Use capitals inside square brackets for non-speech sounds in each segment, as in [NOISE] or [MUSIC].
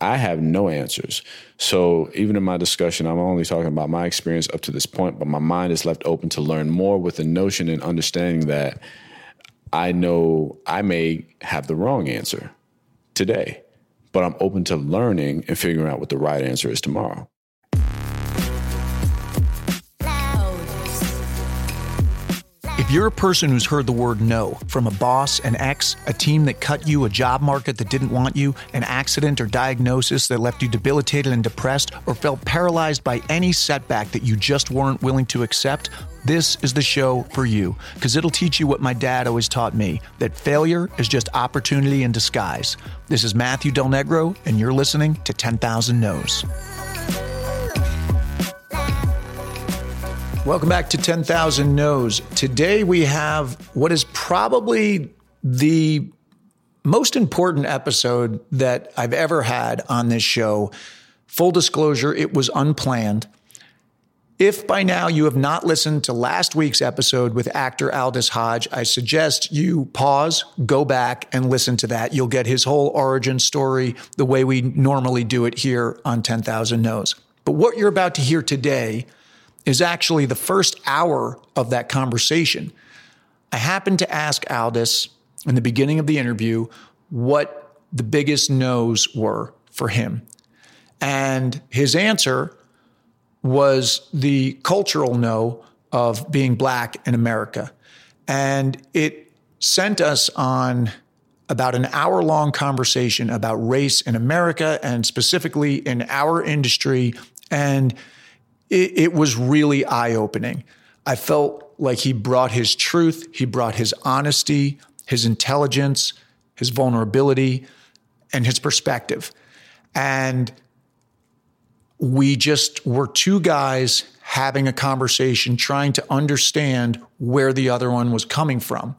I have no answers. So even in my discussion, I'm only talking about my experience up to this point, but my mind is left open to learn more with the notion and understanding that I know I may have the wrong answer today, but I'm open to learning and figuring out what the right answer is tomorrow. If you're a person who's heard the word no from a boss, an ex, a team that cut you, a job market that didn't want you, an accident or diagnosis that left you debilitated and depressed, or felt paralyzed by any setback that you just weren't willing to accept, this is the show for you because it'll teach you what my dad always taught me that failure is just opportunity in disguise. This is Matthew Del Negro, and you're listening to 10,000 No's. Welcome back to 10,000 No's. Today we have what is probably the most important episode that I've ever had on this show. Full disclosure, it was unplanned. If by now you have not listened to last week's episode with actor Aldis Hodge, I suggest you pause, go back, and listen to that. You'll get his whole origin story the way we normally do it here on 10,000 No's. But what you're about to hear today is actually the first hour of that conversation. I happened to ask Aldis in the beginning of the interview what the biggest no's were for him. And his answer was the cultural no of being black in America. And it sent us on about an hour long conversation about race in America and specifically in our industry. And it, it was really eye opening. I felt like he brought his truth, he brought his honesty, his intelligence, his vulnerability, and his perspective. And we just were two guys having a conversation, trying to understand where the other one was coming from.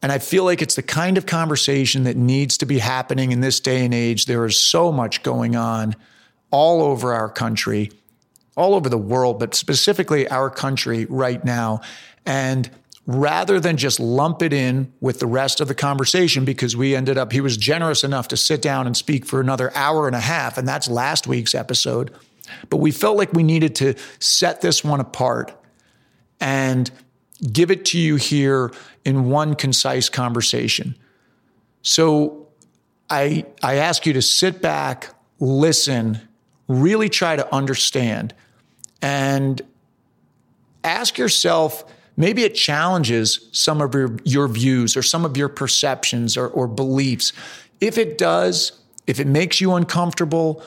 And I feel like it's the kind of conversation that needs to be happening in this day and age. There is so much going on all over our country all over the world, but specifically our country right now. And rather than just lump it in with the rest of the conversation, because we ended up, he was generous enough to sit down and speak for another hour and a half, and that's last week's episode. But we felt like we needed to set this one apart and give it to you here in one concise conversation. So I, I ask you to sit back, listen, really try to understand and ask yourself maybe it challenges some of your, your views or some of your perceptions or, or beliefs. If it does, if it makes you uncomfortable,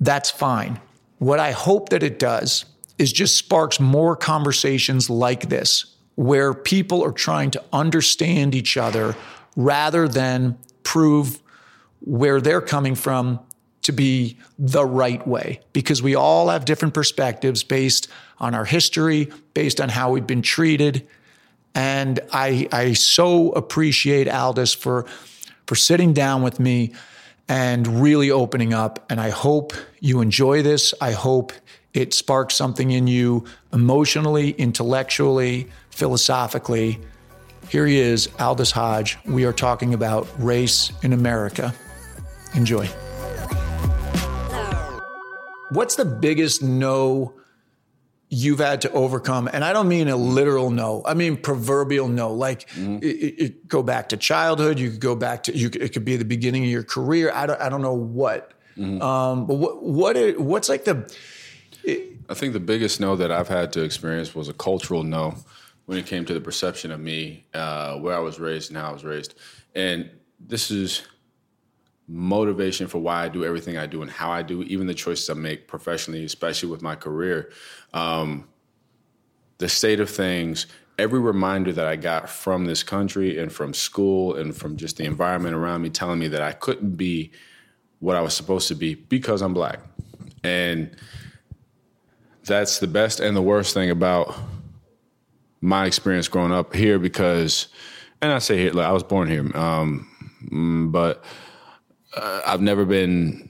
that's fine. What I hope that it does is just sparks more conversations like this, where people are trying to understand each other rather than prove where they're coming from to be the right way because we all have different perspectives based on our history, based on how we've been treated. And I, I so appreciate Aldis for, for sitting down with me and really opening up. And I hope you enjoy this. I hope it sparks something in you emotionally, intellectually, philosophically. Here he is, Aldis Hodge. We are talking about race in America. Enjoy. What's the biggest no you've had to overcome? And I don't mean a literal no. I mean proverbial no. Like mm-hmm. it, it, go back to childhood. You could go back to you. It could be the beginning of your career. I don't. I don't know what. Mm-hmm. Um, but what what it, what's like the? It, I think the biggest no that I've had to experience was a cultural no when it came to the perception of me, uh, where I was raised and how I was raised, and this is motivation for why I do everything I do and how I do, even the choices I make professionally, especially with my career. Um, the state of things, every reminder that I got from this country and from school and from just the environment around me telling me that I couldn't be what I was supposed to be because I'm black. And that's the best and the worst thing about my experience growing up here because, and I say here, like I was born here, um, mm, but uh, I've never been.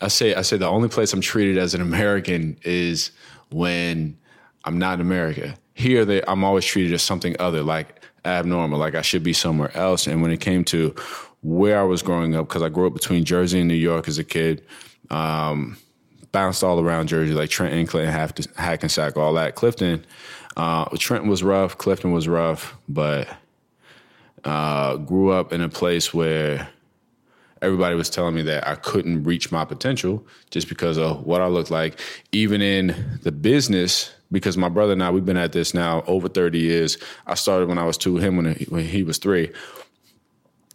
I say I say the only place I'm treated as an American is when I'm not in America. Here, they, I'm always treated as something other, like abnormal, like I should be somewhere else. And when it came to where I was growing up because I grew up between Jersey and New York as a kid. Um, bounced all around Jersey, like Trenton, Clinton, Hackensack, all that. Clifton, uh, Trenton was rough, Clifton was rough, but uh, grew up in a place where everybody was telling me that I couldn't reach my potential just because of what I looked like. Even in the business, because my brother and I, we've been at this now over 30 years. I started when I was two, him when he, when he was three.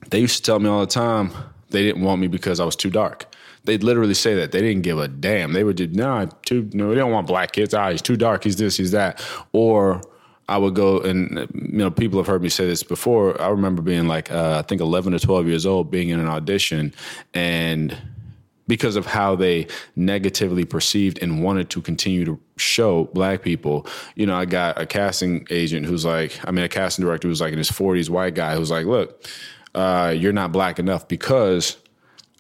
They used to tell me all the time they didn't want me because I was too dark. They'd literally say that. They didn't give a damn. They would just, nah, too, no, they don't want black kids. Ah, he's too dark. He's this, he's that. Or I would go and you know people have heard me say this before. I remember being like uh, I think 11 or 12 years old, being in an audition, and because of how they negatively perceived and wanted to continue to show black people, you know, I got a casting agent who's like, I mean, a casting director who's like in his 40s, white guy who's like, look, uh, you're not black enough because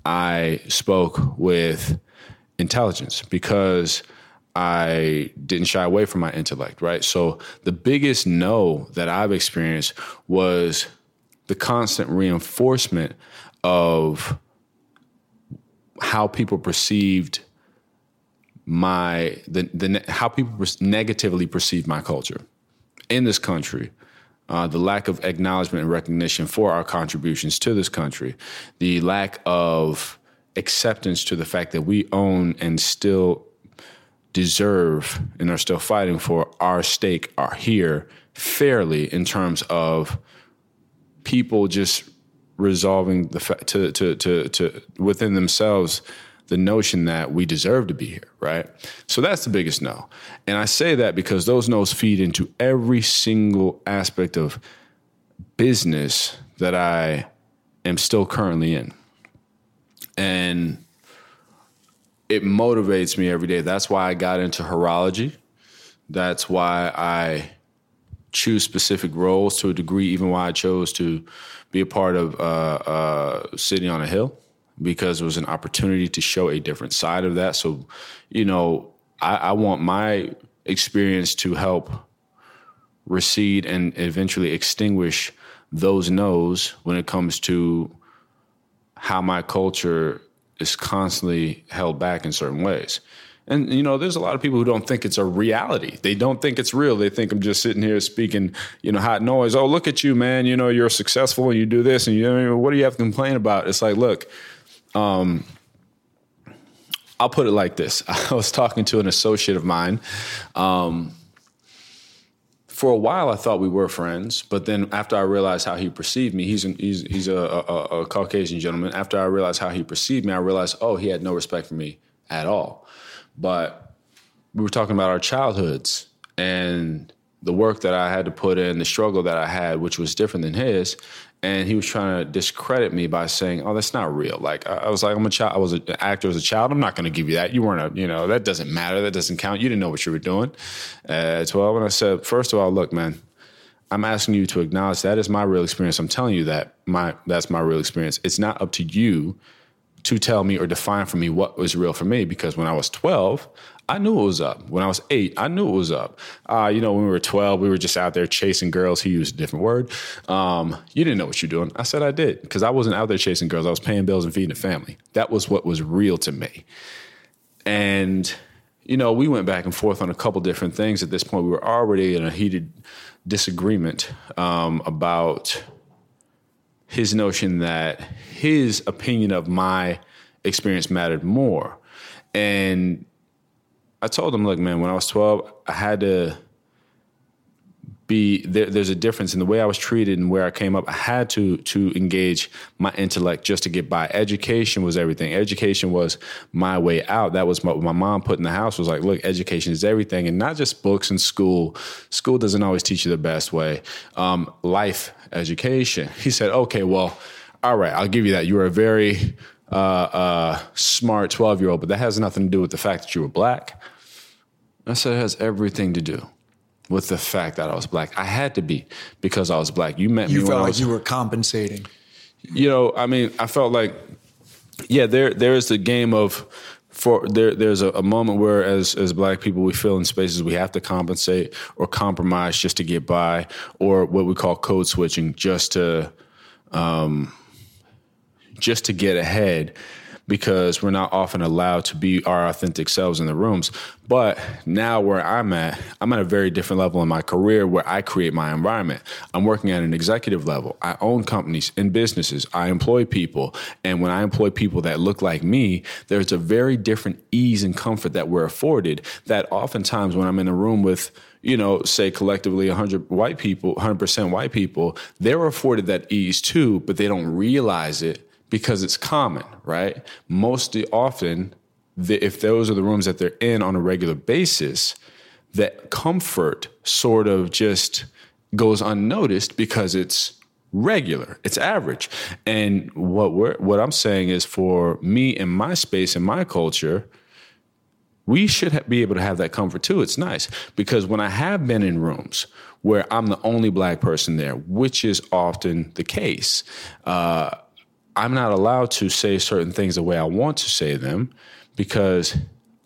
I spoke with intelligence because I didn't shy away from my intellect, right? So the biggest no that I've experienced was the constant reinforcement of how people perceived my the the how people negatively perceive my culture in this country. Uh, the lack of acknowledgement and recognition for our contributions to this country, the lack of acceptance to the fact that we own and still deserve and are still fighting for our stake are here fairly in terms of people just resolving the fa- to, to to to within themselves the notion that we deserve to be here, right? So that's the biggest no. And I say that because those no's feed into every single aspect of business that I am still currently in. And it motivates me every day. That's why I got into horology. That's why I choose specific roles to a degree, even why I chose to be a part of uh, uh, City on a Hill, because it was an opportunity to show a different side of that. So, you know, I, I want my experience to help recede and eventually extinguish those no's when it comes to how my culture is constantly held back in certain ways. And you know, there's a lot of people who don't think it's a reality. They don't think it's real. They think I'm just sitting here speaking, you know, hot noise. Oh, look at you, man. You know, you're successful and you do this, and you. What do you have to complain about? It's like, look, um, I'll put it like this. [LAUGHS] I was talking to an associate of mine. Um, for a while I thought we were friends, but then after I realized how he perceived me, he's an, he's he's a, a, a, Caucasian gentleman. After I realized how he perceived me, I realized oh he had no respect for me at all. But we were talking about our childhoods and the work that I had to put in, the struggle that I had, which was different than his, and he was trying to discredit me by saying, "Oh, that's not real." Like I, was like, "I'm a child. I was an actor as a child. I'm not going to give you that. You weren't a, you know, that doesn't matter. That doesn't count. You didn't know what you were doing at 12." And I said, first of all, look, man, I'm asking you to acknowledge that is my real experience. I'm telling you that my that's my real experience. It's not up to you to tell me or define for me what was real for me because when I was 12, I knew it was up. When I was eight, I knew it was up. Uh, you know, when we were 12, we were just out there chasing girls. He used a different word. Um, you didn't know what you're doing. I said I did because I wasn't out there chasing girls. I was paying bills and feeding the family. That was what was real to me. And, you know, we went back and forth on a couple different things. At this point, we were already in a heated disagreement um, about his notion that his opinion of my experience mattered more. And I told him, look, man, when I was 12, I had to be there, there's a difference in the way I was treated and where I came up. I had to to engage my intellect just to get by. Education was everything. Education was my way out. That was what my mom put in the house was like, look, education is everything, and not just books and school. School doesn't always teach you the best way. Um, life education. He said, okay, well, all right, I'll give you that. You were a very uh, uh, smart 12 year old, but that has nothing to do with the fact that you were black. I said it has everything to do with the fact that I was black. I had to be because I was black. You met you me. You felt like was, you were compensating. You know, I mean, I felt like, yeah, there there is the game of for there there's a, a, moment where as as black people we feel in spaces we have to compensate or compromise just to get by or what we call code switching just to um, just to get ahead because we're not often allowed to be our authentic selves in the rooms. But now where I'm at, I'm at a very different level in my career where I create my environment. I'm working at an executive level. I own companies and businesses. I employ people. And when I employ people that look like me, there's a very different ease and comfort that we're afforded that oftentimes when I'm in a room with you know, say collectively 100 white people, 100% white people, they're afforded that ease too, but they don't realize it because it's common, right? Most often, the, if those are the rooms that they're in on a regular basis, that comfort sort of just goes unnoticed because it's regular, it's average. And what we're what I'm saying is for me in my space in my culture, we should be able to have that comfort too. It's nice because when I have been in rooms where I'm the only black person there, which is often the case, uh, I'm not allowed to say certain things the way I want to say them because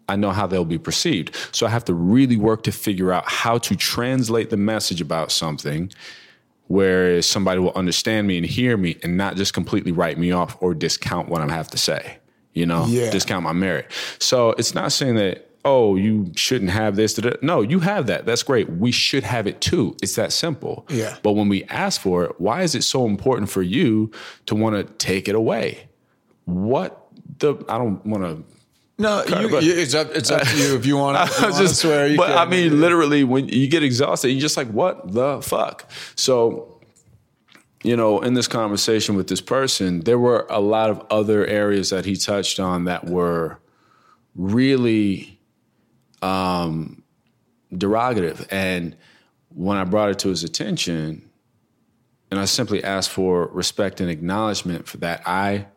I know how they'll be perceived. So I have to really work to figure out how to translate the message about something where somebody will understand me and hear me and not just completely write me off or discount what I have to say, you know, yeah. discount my merit. So it's not saying that oh, you shouldn't have this. No, you have that. That's great. We should have it too. It's that simple. Yeah. But when we ask for it, why is it so important for you to want to take it away? What the? I don't want to. No, you, but, it's up. It's up to you if you [LAUGHS] want to I just swear. but can. I mean, literally, when you get exhausted, you're just like, "What the fuck?" So, you know, in this conversation with this person, there were a lot of other areas that he touched on that were really um, derogative. And when I brought it to his attention, and I simply asked for respect and acknowledgement for that, I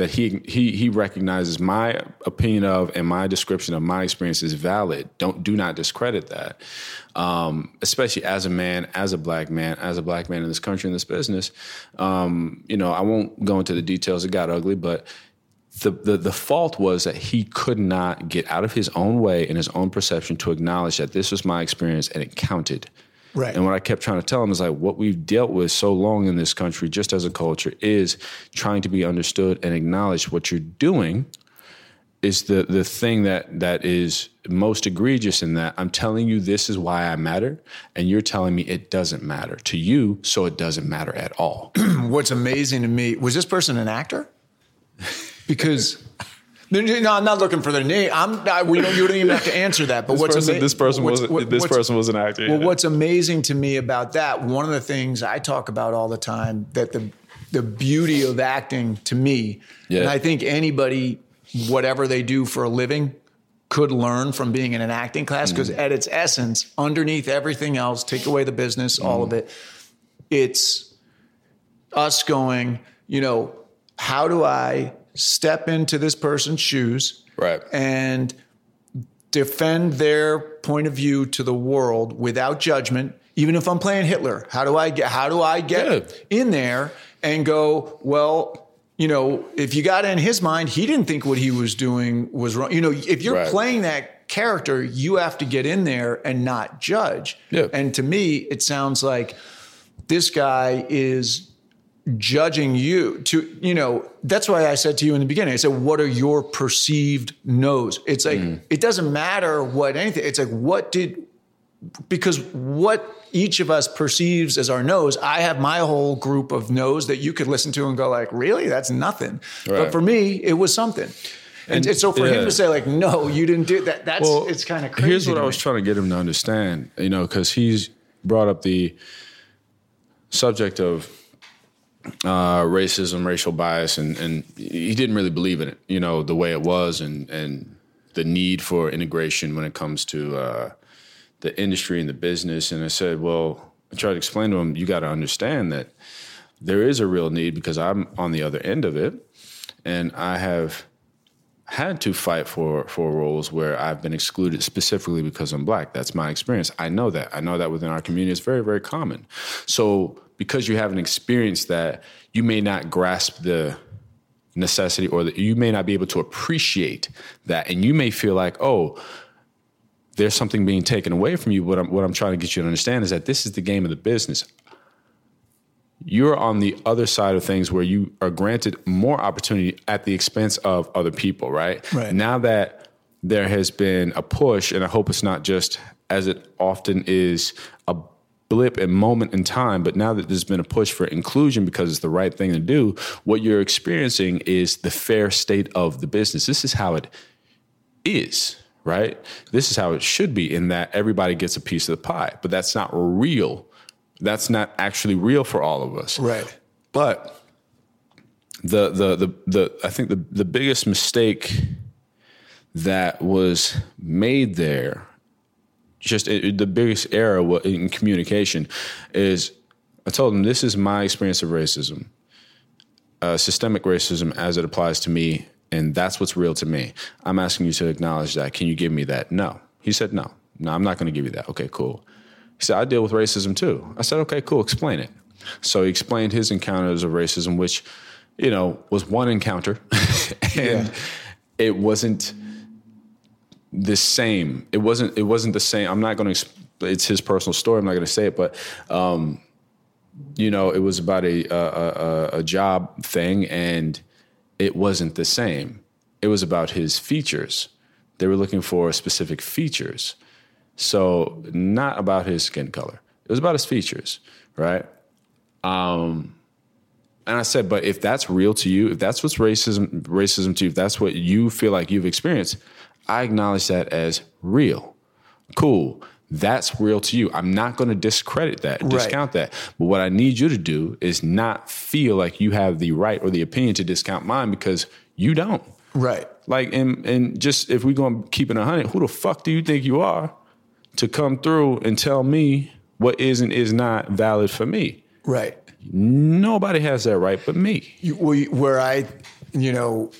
that he he he recognizes my opinion of and my description of my experience is valid. Don't do not discredit that. Um, especially as a man, as a black man, as a black man in this country in this business. Um, you know, I won't go into the details. It got ugly, but the, the, the fault was that he could not get out of his own way and his own perception to acknowledge that this was my experience and it counted. Right. And what I kept trying to tell him is like what we've dealt with so long in this country, just as a culture, is trying to be understood and acknowledged. What you're doing is the the thing that that is most egregious in that I'm telling you this is why I matter, and you're telling me it doesn't matter to you, so it doesn't matter at all. [CLEARS THROAT] What's amazing to me was this person an actor? [LAUGHS] because. No, I'm not looking for their name. I'm. I, we don't. You don't even have to answer that. But this what's person, ama- this person was what, this person was an actor. Well, yeah. what's amazing to me about that? One of the things I talk about all the time that the the beauty of acting to me, yeah. and I think anybody, whatever they do for a living, could learn from being in an acting class because mm. at its essence, underneath everything else, take away the business, mm. all of it, it's us going. You know, how do I step into this person's shoes right. and defend their point of view to the world without judgment even if i'm playing hitler how do i get how do i get in there and go well you know if you got in his mind he didn't think what he was doing was wrong you know if you're right. playing that character you have to get in there and not judge yeah. and to me it sounds like this guy is judging you to you know that's why i said to you in the beginning i said what are your perceived no's it's like mm. it doesn't matter what anything it's like what did because what each of us perceives as our nose i have my whole group of no's that you could listen to and go like really that's nothing right. but for me it was something and, and so for yeah. him to say like no you didn't do that that's well, it's kind of crazy here's what i was trying to get him to understand you know because he's brought up the subject of uh, racism, racial bias, and, and he didn't really believe in it, you know, the way it was and, and the need for integration when it comes to uh, the industry and the business. And I said, well, I tried to explain to him, you got to understand that there is a real need because I'm on the other end of it. And I have had to fight for for roles where I've been excluded specifically because I'm black. That's my experience. I know that. I know that within our community it's very very common. So because you haven't experienced that, you may not grasp the necessity or you may not be able to appreciate that. And you may feel like, oh, there's something being taken away from you. What I'm, what I'm trying to get you to understand is that this is the game of the business. you're on the other side of things where you are granted more opportunity at the expense of other people, right? Right. Now that there has been a push, and I hope it's not just as it often is a blip and moment in time, but now that there's been a push for inclusion because it's the right thing to do, what you're experiencing is the fair state of the business. This is how it is, right? This is how it should be in that everybody gets a piece of the pie, but that's not real. That's not actually real for all of us. Right. But the the the the I think the the biggest mistake that was made there, just it, the biggest error in communication, is I told them this is my experience of racism, uh, systemic racism as it applies to me, and that's what's real to me. I'm asking you to acknowledge that. Can you give me that? No. He said no. No, I'm not going to give you that. Okay, cool. He said I deal with racism too. I said okay, cool. Explain it. So he explained his encounters of racism, which you know was one encounter, [LAUGHS] and yeah. it wasn't the same. It wasn't. It wasn't the same. I'm not going to. It's his personal story. I'm not going to say it, but um, you know, it was about a, a, a job thing, and it wasn't the same. It was about his features. They were looking for specific features. So not about his skin color. It was about his features, right? Um, and I said, but if that's real to you, if that's what's racism racism to you, if that's what you feel like you've experienced, I acknowledge that as real. Cool. That's real to you. I'm not going to discredit that, discount right. that. But what I need you to do is not feel like you have the right or the opinion to discount mine because you don't. Right. Like, and and just if we're going to keep it a hundred, who the fuck do you think you are to come through and tell me what is and is not valid for me? Right. Nobody has that right but me. You, where I, you know,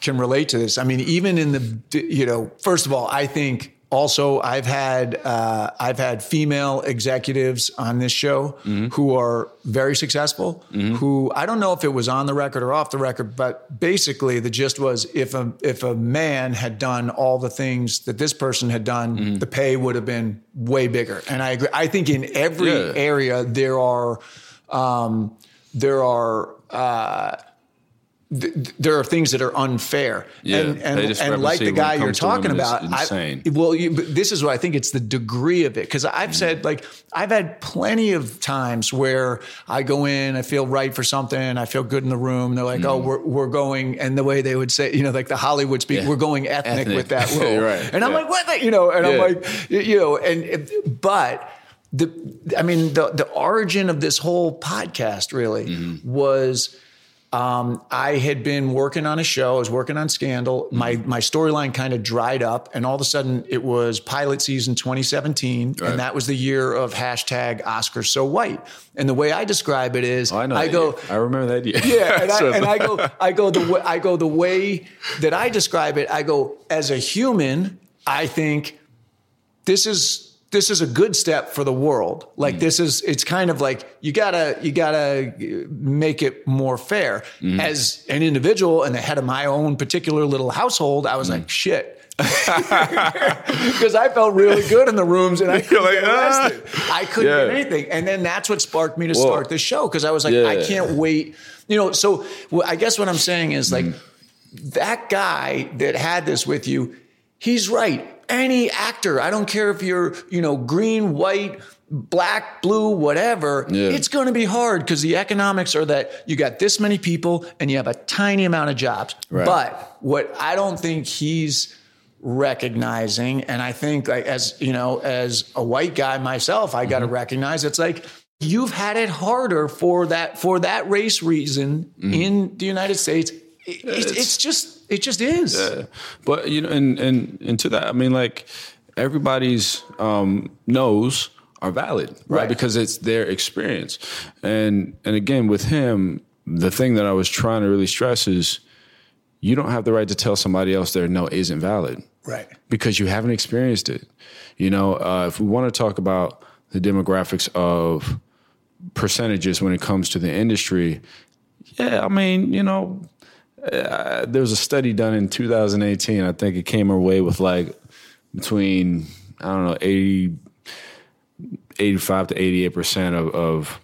can relate to this. I mean, even in the, you know, first of all, I think also I've had uh, I've had female executives on this show mm-hmm. who are very successful. Mm-hmm. Who I don't know if it was on the record or off the record, but basically the gist was if a if a man had done all the things that this person had done, mm-hmm. the pay would have been way bigger. And I agree. I think in every yeah. area there are um, there are. Uh, th- there are things that are unfair. Yeah, and and, and like the guy you're talking about. I, well, you, this is what I think it's the degree of it. Because I've mm. said, like, I've had plenty of times where I go in, I feel right for something, I feel good in the room. They're like, oh, mm. oh, we're, we're going, and the way they would say, you know, like the Hollywood speak, yeah. we're going ethnic, ethnic, with that [LAUGHS] role. right. And I'm yeah. like, what? You know, and I'm like, you know, and, but, the, I mean, the, the origin of this whole podcast really mm-hmm. was um, I had been working on a show. I was working on Scandal. Mm-hmm. My my storyline kind of dried up, and all of a sudden it was pilot season 2017, right. and that was the year of hashtag Oscar so white. And the way I describe it is, oh, I, I go, year. I remember that year. Yeah, and, I, [LAUGHS] and I go, [LAUGHS] I go the way, I go the way that I describe it. I go as a human. I think this is this is a good step for the world. Like mm. this is, it's kind of like you gotta, you gotta make it more fair. Mm. As an individual and the head of my own particular little household, I was mm. like, shit. [LAUGHS] Because I felt really good in the rooms and I [LAUGHS] couldn't like. Ah. I couldn't yeah. get anything. And then that's what sparked me to Whoa. start this show because I was like, yeah. I can't wait. You know, so well, I guess what I'm saying is like mm. that guy that had this with you, he's right any actor, I don't care if you're, you know, green, white, black, blue, whatever, yeah. it's going to be hard because the economics are that you got this many people and you have a tiny amount of jobs. Right. But what I don't think he's recognizing, and I think like as, you know, as a white guy myself, I got to mm-hmm. recognize it's like, you've had it harder for that for that race reason mm-hmm. in the United States. It, it's, it's just it just is. Yeah. But you know, and and and to that, I mean, like everybody's um, no's are valid, right? right? Because it's their experience. And and again, with him, the thing that I was trying to really stress is you don't have the right to tell somebody else their no isn't valid. Right. Because you haven't experienced it. You know, uh, if we want to talk about the demographics of percentages when it comes to the industry, yeah, I mean, you know, uh, there was a study done in 2018. I think it came away with like between I don't know 80, 85 to 88 percent of, of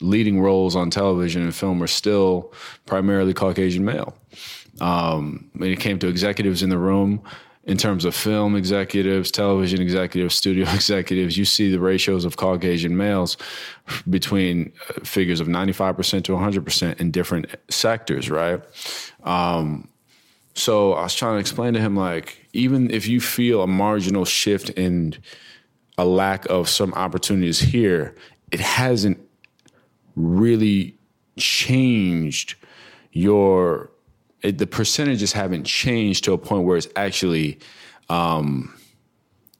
leading roles on television and film are still primarily Caucasian male. Um, when it came to executives in the room, in terms of film executives, television executives, studio [LAUGHS] executives, you see the ratios of Caucasian males between uh, figures of 95% to 100% in different sectors, right? Um, so I was trying to explain to him, like, even if you feel a marginal shift in a lack of some opportunities here, it hasn't really changed your it, the percentages haven't changed to a point where it's actually um,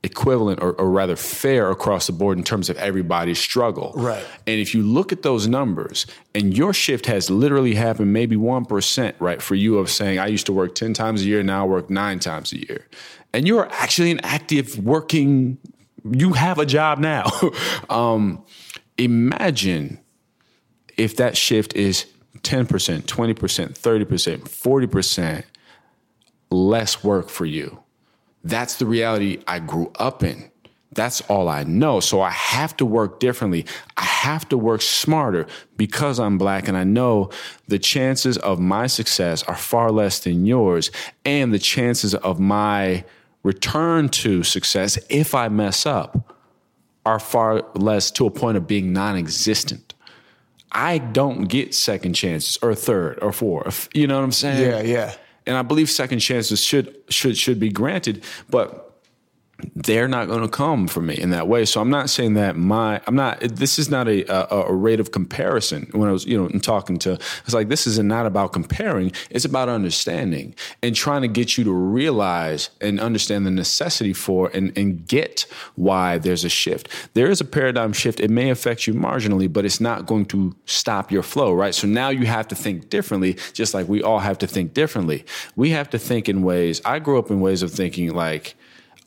equivalent or, or, rather fair across the board in terms of everybody's struggle. Right. And if you look at those numbers and your shift has literally happened maybe 1%, right, for you of saying, I used to work 10 times a year, now I work nine times a year. And you're actually an active working, you have a job now. [LAUGHS] um, imagine if that shift is 10%, 20%, 30%, 40% less work for you. That's the reality I grew up in. That's all I know. So I have to work differently. I have to work smarter because I'm black and I know the chances of my success are far less than yours. And the chances of my return to success, if I mess up, are far less to a point of being non existent. I don't get second chances or third or fourth. You know what I'm saying? Yeah, yeah. And I believe second chances should should should be granted, but they're not going to come for me in that way. So I'm not saying that my I'm not. This is not a, a, a rate of comparison. When I was you know talking to, it's like this is not about comparing. It's about understanding and trying to get you to realize and understand the necessity for and and get why there's a shift. There is a paradigm shift. It may affect you marginally, but it's not going to stop your flow. Right. So now you have to think differently, just like we all have to think differently. We have to think in ways. I grew up in ways of thinking like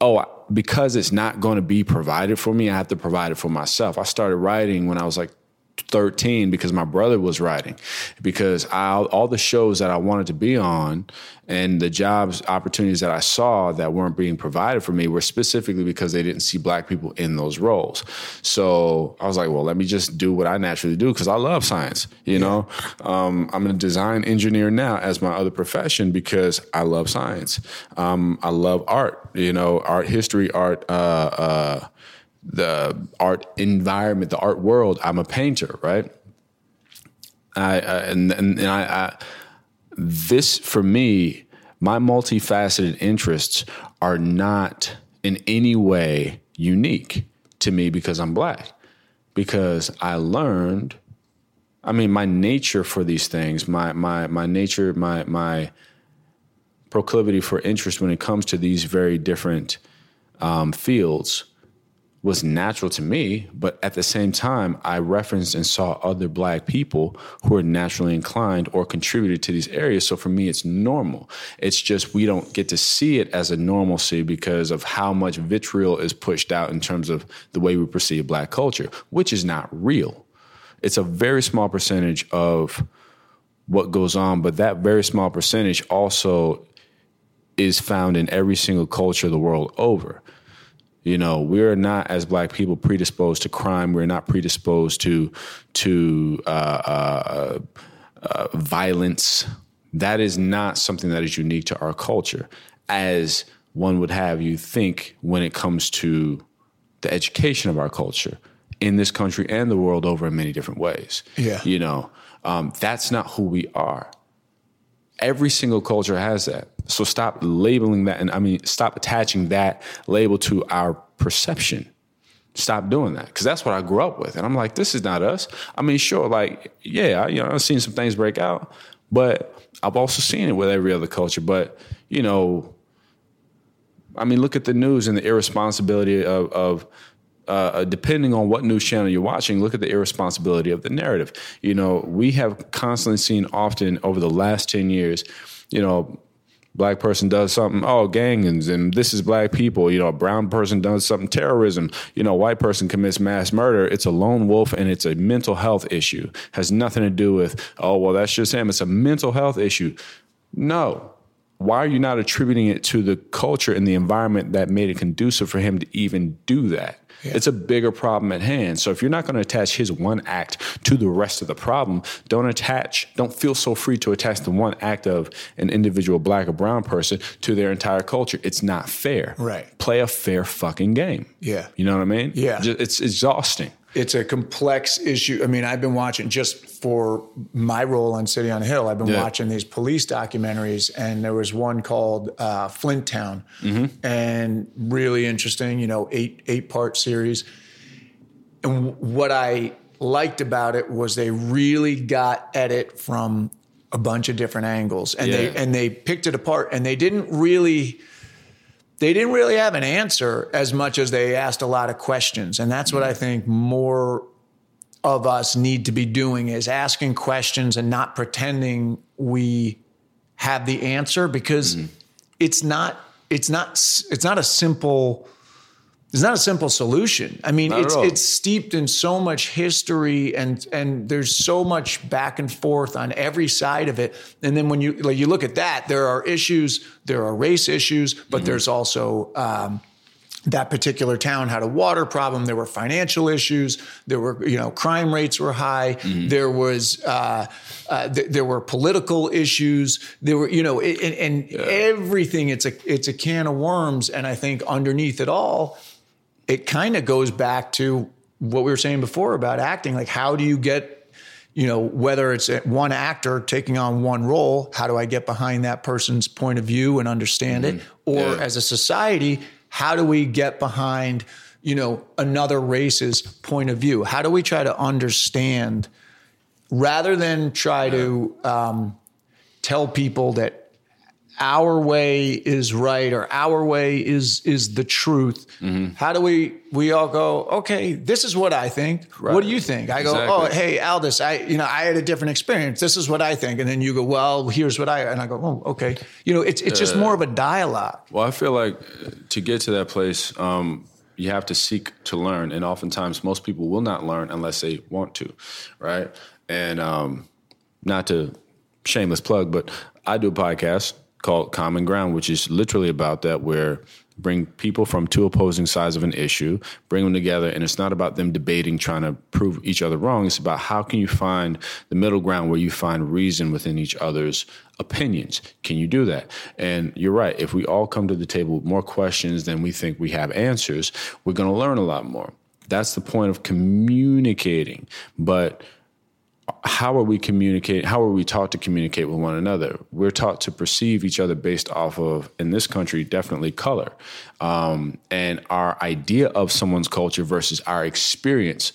oh, because it's not going to be provided for me, I have to provide it for myself. I started writing when I was like 13 because my brother was writing because I, all the shows that I wanted to be on and the jobs opportunities that I saw that weren't being provided for me were specifically because they didn't see black people in those roles. So I was like, well, let me just do what I naturally do because I love science. You know, um, I'm a design engineer now as my other profession because I love science. Um, I love art. You know, art history, art. Uh, uh, the art environment, the art world. I'm a painter, right? I, I and and, and I, I this for me, my multifaceted interests are not in any way unique to me because I'm black. Because I learned, I mean, my nature for these things, my my my nature, my my proclivity for interest when it comes to these very different um, fields was natural to me, but at the same time, I referenced and saw other black people who are naturally inclined or contributed to these areas. So for me, it's normal. It's just we don't get to see it as a normalcy because of how much vitriol is pushed out in terms of the way we perceive black culture, which is not real. It's a very small percentage of what goes on, but that very small percentage also is found in every single culture the world over. You know, we're not as black people predisposed to crime. We're not predisposed to to uh, uh, uh, violence. That is not something that is unique to our culture, as one would have you think when it comes to the education of our culture in this country and the world over in many different ways. Yeah, you know, um, that's not who we are. Every single culture has that. So stop labeling that, and I mean, stop attaching that label to our perception. Stop doing that because that's what I grew up with, and I'm like, this is not us. I mean, sure, like, yeah, I, you know, I've seen some things break out, but I've also seen it with every other culture. But you know, I mean, look at the news and the irresponsibility of, of uh, depending on what news channel you're watching, look at the irresponsibility of the narrative. You know, we have constantly seen often over the last 10 years, you know, black person does something, oh, gangs, and this is black people. You know, a brown person does something, terrorism. You know, white person commits mass murder. It's a lone wolf and it's a mental health issue. Has nothing to do with, oh, well, that's just him. It's a mental health issue. No, why are you not attributing it to the culture and the environment that made it conducive for him to even do that? Yeah. It's a bigger problem at hand. So if you're not going to attach his one act to the rest of the problem, don't attach, don't feel so free to attach the one act of an individual black or brown person to their entire culture. It's not fair. Right. Play a fair fucking game. Yeah. You know what I mean? Yeah. It's exhausting it's a complex issue. I mean, I've been watching just for my role on City on Hill. I've been yeah. watching these police documentaries, and there was one called uh, Flint Town, mm-hmm. and really interesting. You know, eight eight part series. And what I liked about it was they really got at it from a bunch of different angles, and yeah. they and they picked it apart, and they didn't really they didn't really have an answer as much as they asked a lot of questions. And that's what I think more of us need to be doing is asking questions and not pretending we have the answer because mm-hmm. it's not it's not it's not a simple it's not a simple solution. I mean, not it's it's steeped in so much history and and there's so much back and forth on every side of it. And then when you like you look at that, there are issues, there are race issues, but mm-hmm. there's also um, that particular town had a water problem. There were financial issues. There were, you know, crime rates were high. Mm-hmm. There was, uh, uh, th- there were political issues. There were, you know, and, and yeah. everything. It's a, it's a can of worms. And I think underneath it all, it kind of goes back to what we were saying before about acting. Like, how do you get, you know, whether it's one actor taking on one role, how do I get behind that person's point of view and understand mm-hmm. it? Or yeah. as a society, how do we get behind, you know, another race's point of view? How do we try to understand rather than try to um, tell people that our way is right or our way is is the truth. Mm-hmm. how do we we all go okay this is what i think. Right. what do you think? I exactly. go oh hey aldis i you know i had a different experience. This is what i think. And then you go well here's what i and i go oh okay. You know it's it's just more of a dialogue. well i feel like to get to that place um, you have to seek to learn. And oftentimes most people will not learn unless they want to right? And um, not to shameless plug but i do a podcast called Common Ground, which is literally about that, where bring people from two opposing sides of an issue, bring them together, and it's not about them debating, trying to prove each other wrong. It's about how can you find the middle ground where you find reason within each other's opinions. Can you do that? And you're right. If we all come to the table with more questions than we think we have answers, we're going to learn a lot more. That's the point of communicating. But how are we communicate? How are we taught to communicate with one another? We're taught to perceive each other based off of, in this country, definitely color, um, and our idea of someone's culture versus our experience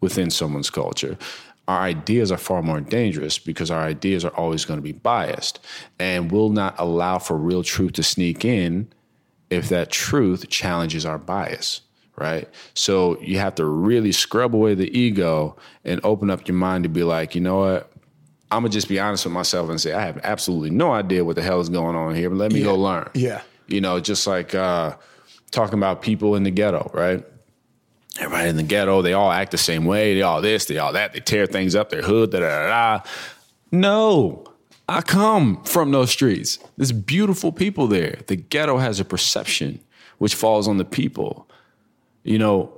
within someone's culture. Our ideas are far more dangerous because our ideas are always going to be biased, and will not allow for real truth to sneak in if that truth challenges our bias right? So you have to really scrub away the ego and open up your mind to be like, you know what? I'm gonna just be honest with myself and say I have absolutely no idea what the hell is going on here, but let me yeah. go learn. Yeah. You know, just like uh, talking about people in the ghetto, right? Everybody in the ghetto, they all act the same way. They all this, they all that. They tear things up. Their hood, da da da. No, I come from those streets. There's beautiful people there. The ghetto has a perception which falls on the people you know,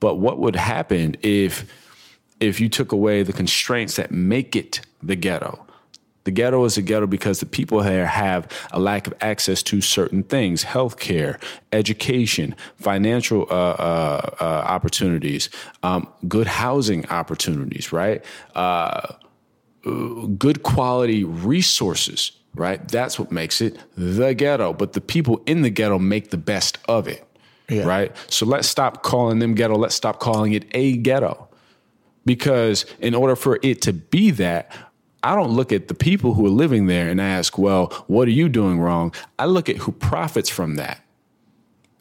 but what would happen if if you took away the constraints that make it the ghetto? The ghetto is a ghetto because the people there have a lack of access to certain things healthcare, education, financial uh, uh, uh, opportunities, um, good housing opportunities, right? Uh, good quality resources, right? That's what makes it the ghetto. But the people in the ghetto make the best of it. Yeah. Right. So let's stop calling them ghetto. Let's stop calling it a ghetto. Because in order for it to be that, I don't look at the people who are living there and ask, well, what are you doing wrong? I look at who profits from that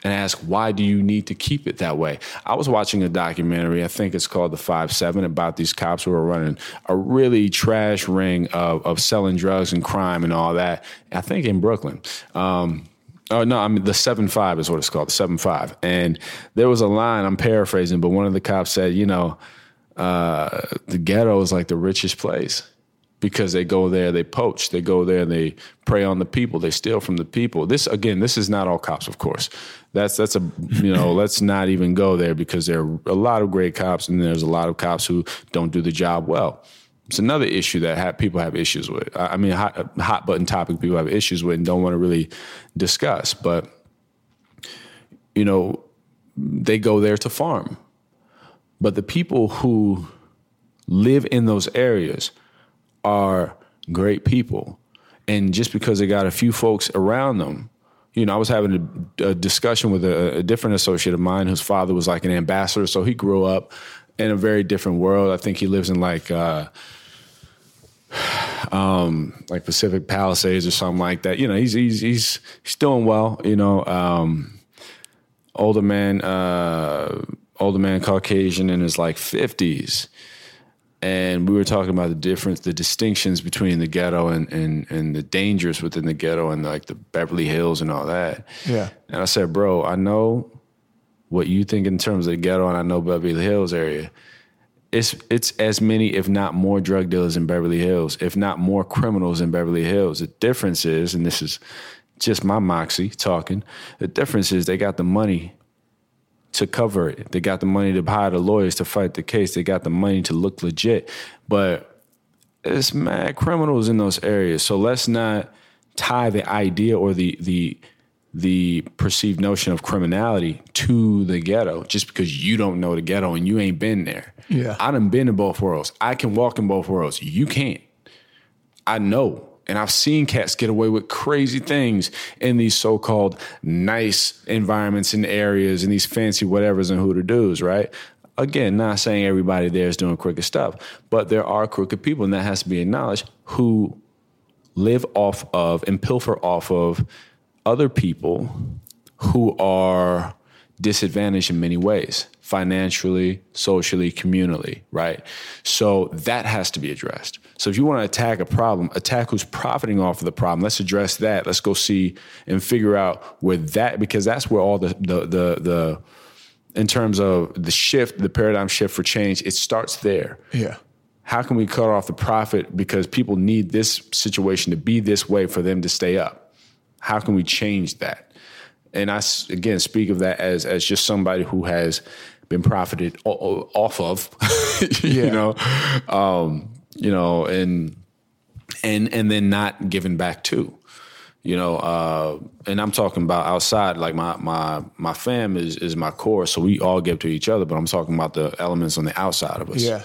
and ask, why do you need to keep it that way? I was watching a documentary, I think it's called The Five Seven, about these cops who were running a really trash ring of, of selling drugs and crime and all that, I think in Brooklyn. Um, Oh no, I mean the seven five is what it's called, the seven five. And there was a line I'm paraphrasing, but one of the cops said, you know, uh, the ghetto is like the richest place because they go there, they poach, they go there, they prey on the people, they steal from the people. This again, this is not all cops, of course. That's that's a you know, [LAUGHS] let's not even go there because there are a lot of great cops and there's a lot of cops who don't do the job well. It's another issue that have, people have issues with. I mean, hot, hot button topic people have issues with and don't want to really discuss. But you know, they go there to farm. But the people who live in those areas are great people. And just because they got a few folks around them, you know, I was having a, a discussion with a, a, different associate of mine whose father was like an ambassador. So he grew up in a very different world. I think he lives in like, uh, [SIGHS] um, like Pacific Palisades or something like that. You know, he's he's he's, he's doing well. You know, um, older man, uh, older man, Caucasian in his like fifties, and we were talking about the difference, the distinctions between the ghetto and and and the dangers within the ghetto and like the Beverly Hills and all that. Yeah, and I said, bro, I know what you think in terms of the ghetto, and I know Beverly Hills area. It's it's as many, if not more, drug dealers in Beverly Hills, if not more criminals in Beverly Hills. The difference is, and this is just my moxie talking. The difference is they got the money to cover it. They got the money to hire the lawyers to fight the case. They got the money to look legit. But it's mad criminals in those areas. So let's not tie the idea or the the the perceived notion of criminality to the ghetto just because you don't know the ghetto and you ain't been there. Yeah. I done been in both worlds. I can walk in both worlds. You can't. I know and I've seen cats get away with crazy things in these so-called nice environments and areas and these fancy whatevers and hooter doos, right? Again, not saying everybody there is doing crooked stuff, but there are crooked people, and that has to be acknowledged, who live off of and pilfer off of other people who are disadvantaged in many ways financially, socially, communally, right? So that has to be addressed. So if you want to attack a problem, attack who's profiting off of the problem. Let's address that. Let's go see and figure out where that because that's where all the the the, the in terms of the shift, the paradigm shift for change, it starts there. Yeah. How can we cut off the profit because people need this situation to be this way for them to stay up? How can we change that? And I again speak of that as as just somebody who has been profited off of, [LAUGHS] you know, um, you know, and and and then not given back to, you know, uh, and I'm talking about outside. Like my my my fam is is my core, so we all give to each other. But I'm talking about the elements on the outside of us. Yeah,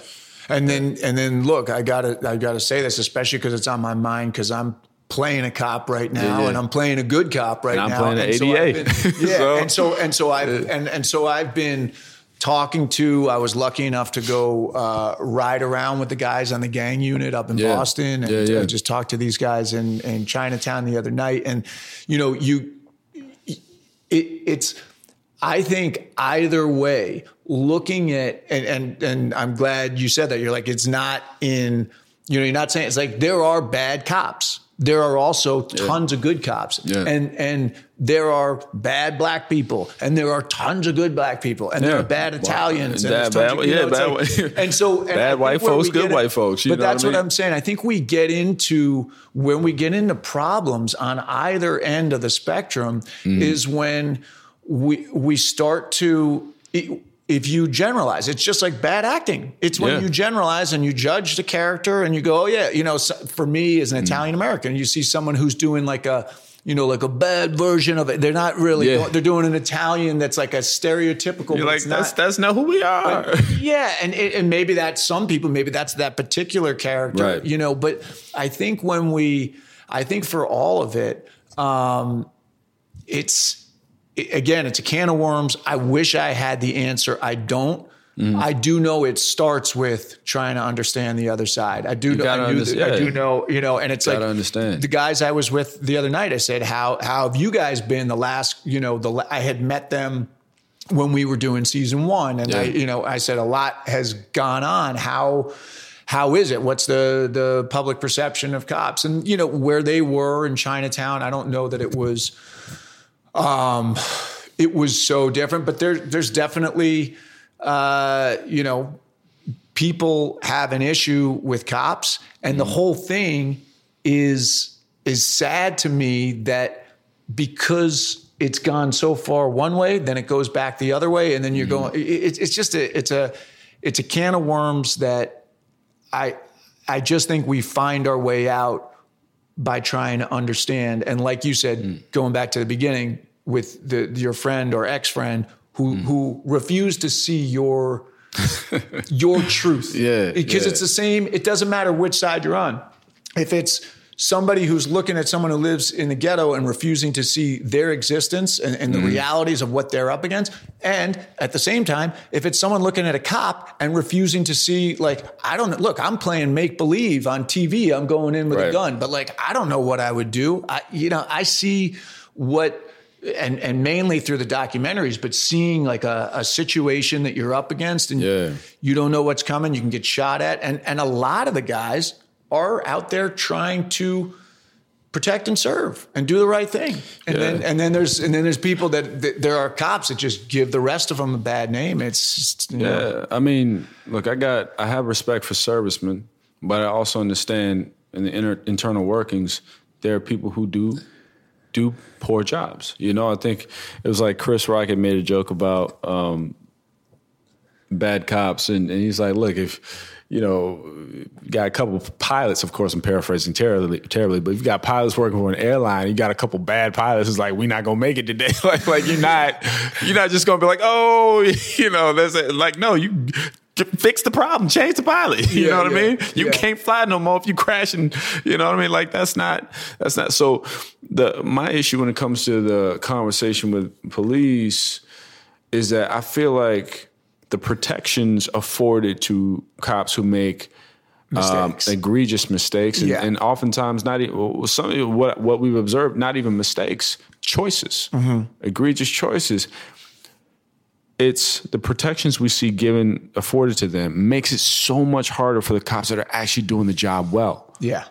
and then and then look, I gotta I gotta say this, especially because it's on my mind because I'm playing a cop right now, yeah, and I'm playing a good cop right now. and I'm now. playing an ADA. So been, [LAUGHS] yeah, so. and so and so I've and and so I've been talking to. I was lucky enough to go uh, ride around with the guys on the gang unit up in yeah. Boston, and yeah, yeah. just talk to these guys in in Chinatown the other night. And you know, you it, it's. I think either way, looking at and and and I'm glad you said that. You're like it's not in. You know, you're not saying it's like there are bad cops there are also tons yeah. of good cops yeah. and and there are bad black people and there are tons of good black people and yeah. there are bad Italians and bad, of, yeah, bad, like, and so and bad white folks good in, white folks but that's what, I am saying I think we get into when we get into problems on either end of the spectrum mm. is when we we start to it, if you generalize, it's just like bad acting. It's when yeah. you generalize and you judge the character and you go, oh yeah, you know, for me as an mm. Italian American, you see someone who's doing like a, you know, like a bad version of it. They're not really. Yeah. They're doing an Italian that's like a stereotypical. You're like that's not, that's not who we are. But, yeah, and it, and maybe that's some people. Maybe that's that particular character. Right. You know, but I think when we, I think for all of it, um, it's again, it's a can of worms. I wish I had the answer. I don't. Mm. I do know it starts with trying to understand the other side. I do know. I, knew I, do know. You know, and it's like understand the guys I was with the other night. I said, "How how have you guys been the last? You know, the I had met them." when we were doing season one and yeah. i you know i said a lot has gone on how how is it what's the the public perception of cops and you know where they were in chinatown i don't know that it was um, it was so different, but there, there's definitely, uh, you know, people have an issue with cops, and the whole thing is is sad to me that because it's gone so far one way, then it goes back the other way, and then you're going. It, it's just a it's a it's a can of worms that I I just think we find our way out by trying to understand. And like you said, Mm. going back to the beginning with the your friend or ex friend who Mm. who refused to see your your [LAUGHS] truth. Yeah, because yeah. it's the same. It doesn't matter which side you're on. If it's somebody who's looking at someone who lives in the ghetto and refusing to see their existence and, and the Mm-hmm. realities of what they're up against, and at the same time, if it's someone looking at a cop and refusing to see, like, I don't look, I'm playing make believe on TV, I'm going in with a gun, but like, I don't know what I would do. I, you know, I see what. And and mainly through the documentaries, but seeing like a, a situation that you're up against, and Yeah. you don't know what's coming, you can get shot at, and and a lot of the guys are out there trying to protect and serve and do the right thing. And then and then there's and then there's people that, that there are cops that just give the rest of them a bad name. It's just, you know, Yeah, I mean, look, I got, I have respect for servicemen, but I also understand in the inner, internal workings, there are people who do do poor jobs. You know, I think it was like Chris Rock had made a joke about um, bad cops, and, and he's like, look, if you know, got a couple of pilots, of course, I'm paraphrasing terribly, terribly, but if you got pilots working for an airline, you got a couple bad pilots. It's like we're not gonna make it today. [LAUGHS] like, like you're not, you're not just gonna be like, oh, [LAUGHS] you know, there's a, like, no, you fix the problem, change the pilot. [LAUGHS] You Yeah, know what yeah, I mean? You yeah. can't fly no more if you crash, and you know what I mean. Like that's not, that's not. So the my issue when it comes to the conversation with police is that I feel like the protections afforded to cops who make um, egregious mistakes, and, Yeah. and oftentimes not even well, some what what we've observed, not even mistakes, choices, Mm-hmm. egregious choices. It's the protections we see given afforded to them makes it so much harder for the cops that are actually doing the job well. yeah.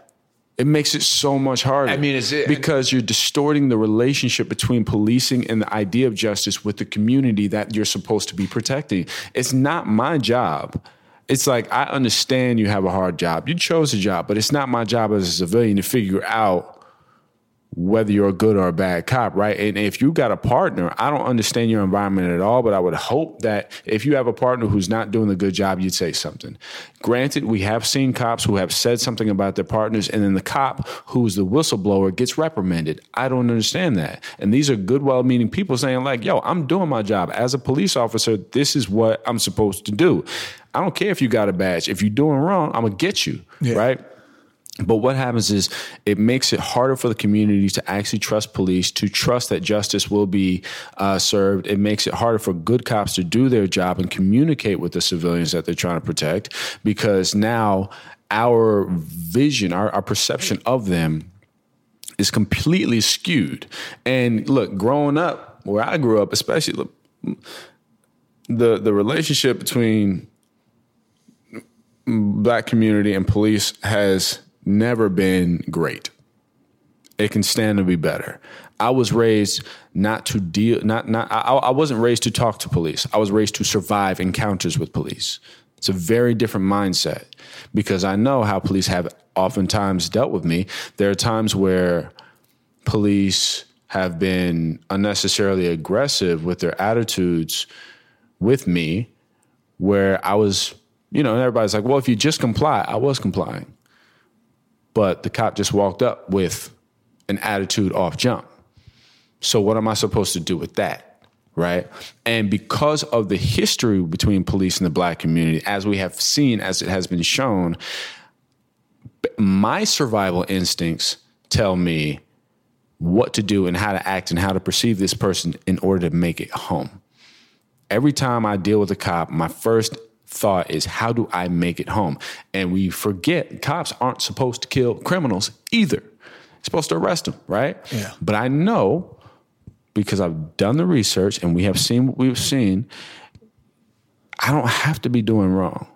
It makes it so much harder. I mean, is it- because you're distorting the relationship between policing and the idea of justice with the community that you're supposed to be protecting. It's not my job. It's like I understand you have a hard job. You chose a job, but it's not my job as a civilian to figure out whether you're a good or a bad cop, right? And if you got a partner, I don't understand your environment at all, but I would hope that if you have a partner who's not doing a good job, you'd say something. Granted, we have seen cops who have said something about their partners, and then the cop who's the whistleblower gets reprimanded. I don't understand that. And these are good, well meaning people saying, like, yo, I'm doing my job. As a police officer, this is what I'm supposed to do. I don't care if you got a badge. If you're doing wrong, I'm going to get you, Yeah. right? But what happens is it makes it harder for the community to actually trust police, to trust that justice will be uh, served. It makes it harder for good cops to do their job and communicate with the civilians that they're trying to protect because now our vision, our, our perception of them is completely skewed. And look, growing up where I grew up, especially the the relationship between black community and police has never been great. It can stand to be better. I was raised not to deal, not not. I, I wasn't raised to talk to police. I was raised to survive encounters with police. It's a very different mindset because I know how police have oftentimes dealt with me. There are times where police have been unnecessarily aggressive with their attitudes with me, where I was, you know, and everybody's like, well, if you just comply, I was complying. But the cop just walked up with an attitude off jump. So what am I supposed to do with that? Right. And because of the history between police and the black community, as we have seen, as it has been shown, my survival instincts tell me what to do and how to act and how to perceive this person in order to make it home. Every time I deal with a cop, my first thought is, how do I make it home? And we forget cops aren't supposed to kill criminals either. They're supposed to arrest them, right? Yeah. But I know because I've done the research and we have seen what we've seen, I don't have to be doing wrong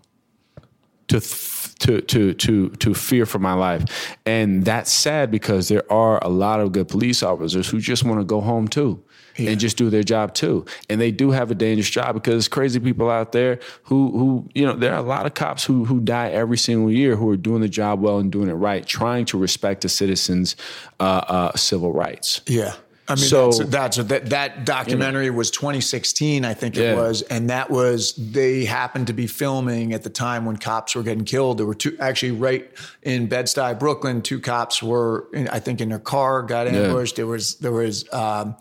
to th- to to to to fear for my life. And that's sad because there are a lot of good police officers who just want to go home too. Yeah. And just do their job too, and they do have a dangerous job because there's crazy people out there who, who you know, there are a lot of cops who who die every single year who are doing the job well and doing it right, trying to respect the citizens' uh, uh, civil rights. Yeah, I mean, so, that's, that's that that documentary you know, was 2016, I think it yeah. was, and that was they happened to be filming at the time when cops were getting killed. There were two actually right in Bed Stuy, Brooklyn. Two cops were, in, I think, in their car got ambushed. Yeah. There was there was. Um,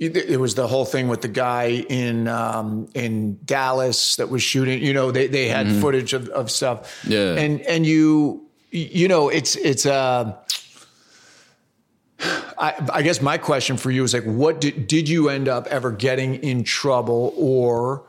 it was the whole thing with the guy in um, in Dallas that was shooting. You know, they they had mm-hmm. footage of, of stuff. Yeah, and and you you know, it's it's uh I, I, guess my question for you is like, what did, did you end up ever getting in trouble or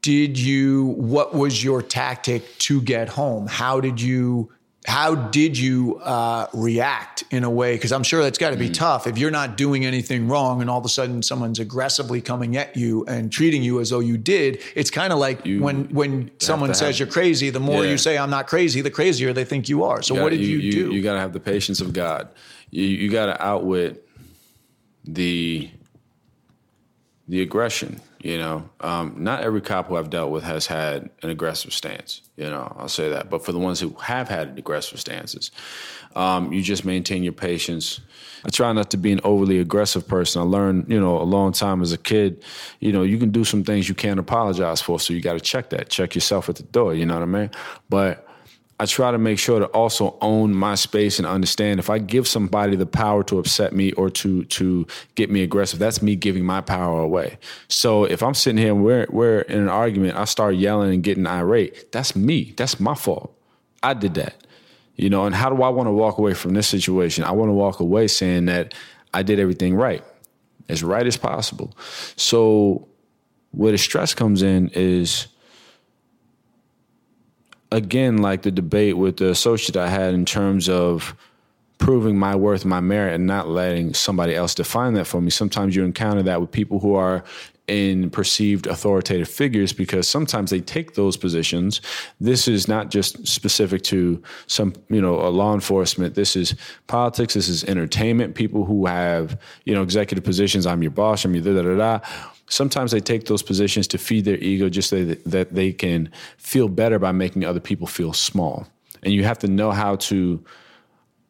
did you, what was your tactic to get home? How did you, how did you uh, react in a way? Because I'm sure that's got to be mm. tough if you're not doing anything wrong and all of a sudden someone's aggressively coming at you and treating you as though you did. It's kind of like you when when someone says you're crazy. The more yeah. you say I'm not crazy, the crazier they think you are. So you gotta, what did you, you do? You got to have the patience of God you, you got to outwit the the aggression. You know, um, not every cop who I've dealt with has had an aggressive stance. You know, I'll say that. But for the ones who have had aggressive stances, um, you just maintain your patience. I try not to be an overly aggressive person. I learned, you know, a long time as a kid, you know, you can do some things you can't apologize for. So you got to check that, check yourself at the door. You know what I mean? But I try to make sure to also own my space and understand if I give somebody the power to upset me or to to get me aggressive, that's me giving my power away. So if I'm sitting here and we're we're in an argument, I start yelling and getting irate, that's me. That's my fault. I did that. You know, and how do I want to walk away from this situation? I want to walk away saying that I did everything right, as right as possible. So where the stress comes in is again, like the debate with the associate I had in terms of proving my worth, my merit, and not letting somebody else define that for me. Sometimes you encounter that with people who are in perceived authoritative figures because sometimes they take those positions. This is not just specific to some, you know, law enforcement. This is politics. This is entertainment. People who have, you know, executive positions. I'm your boss. I'm your da da da da sometimes they take those positions to feed their ego just so that they can feel better by making other people feel small. And you have to know how to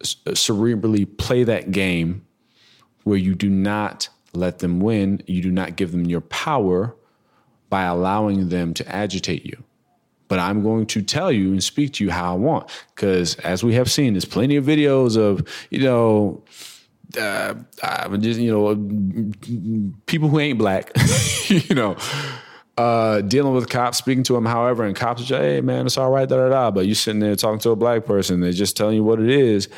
uh, cerebrally play that game where you do not let them win, you do not give them your power by allowing them to agitate you. But I'm going to tell you and speak to you how I want. Because as we have seen, there's plenty of videos of, you know, uh, uh, just you know, people who ain't black, [LAUGHS] you know, uh, dealing with cops, speaking to them, however, and cops are just, hey man, it's all right, da da da. But you sitting there talking to a black person, they're just telling you what it is,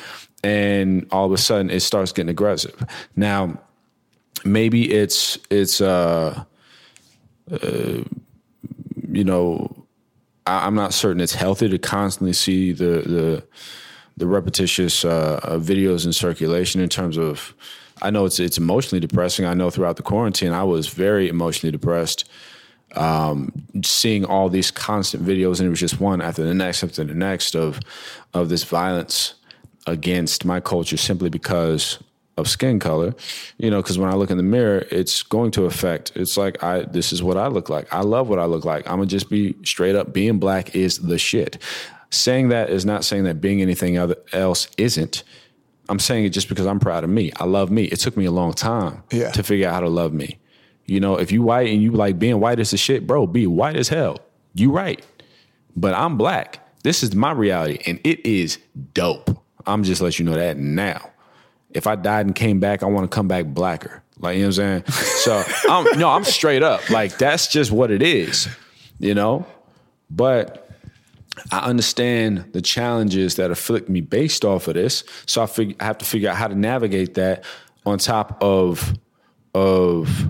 and all of a sudden it starts getting aggressive. Now, maybe it's it's uh, uh you know, I, I'm not certain it's healthy to constantly see the the the repetitious uh, uh, videos in circulation in terms of I know it's it's emotionally depressing. I know throughout the quarantine I was very emotionally depressed. Um, seeing all these constant videos and it was just one after the next after the next of of this violence against my culture simply because of skin color, you know, because when I look in the mirror, it's going to affect. It's like I this is what I look like. I love what I look like. I'm gonna just be straight up. Being black is the shit. Saying that is not saying that being anything other else isn't. I'm saying it just because I'm proud of me. I love me. It took me a long time yeah. to figure out how to love me. You know, if you white and you like being white is a shit, bro, be white as hell. You right. But I'm black. This is my reality and it is dope. I'm just letting you know that now. If I died and came back, I want to come back blacker. Like you know what I'm saying? So I'm no, I'm straight up. Like that's just what it is. You know? But I understand the challenges that afflict me based off of this. So I, fig- I have to figure out how to navigate that on top of of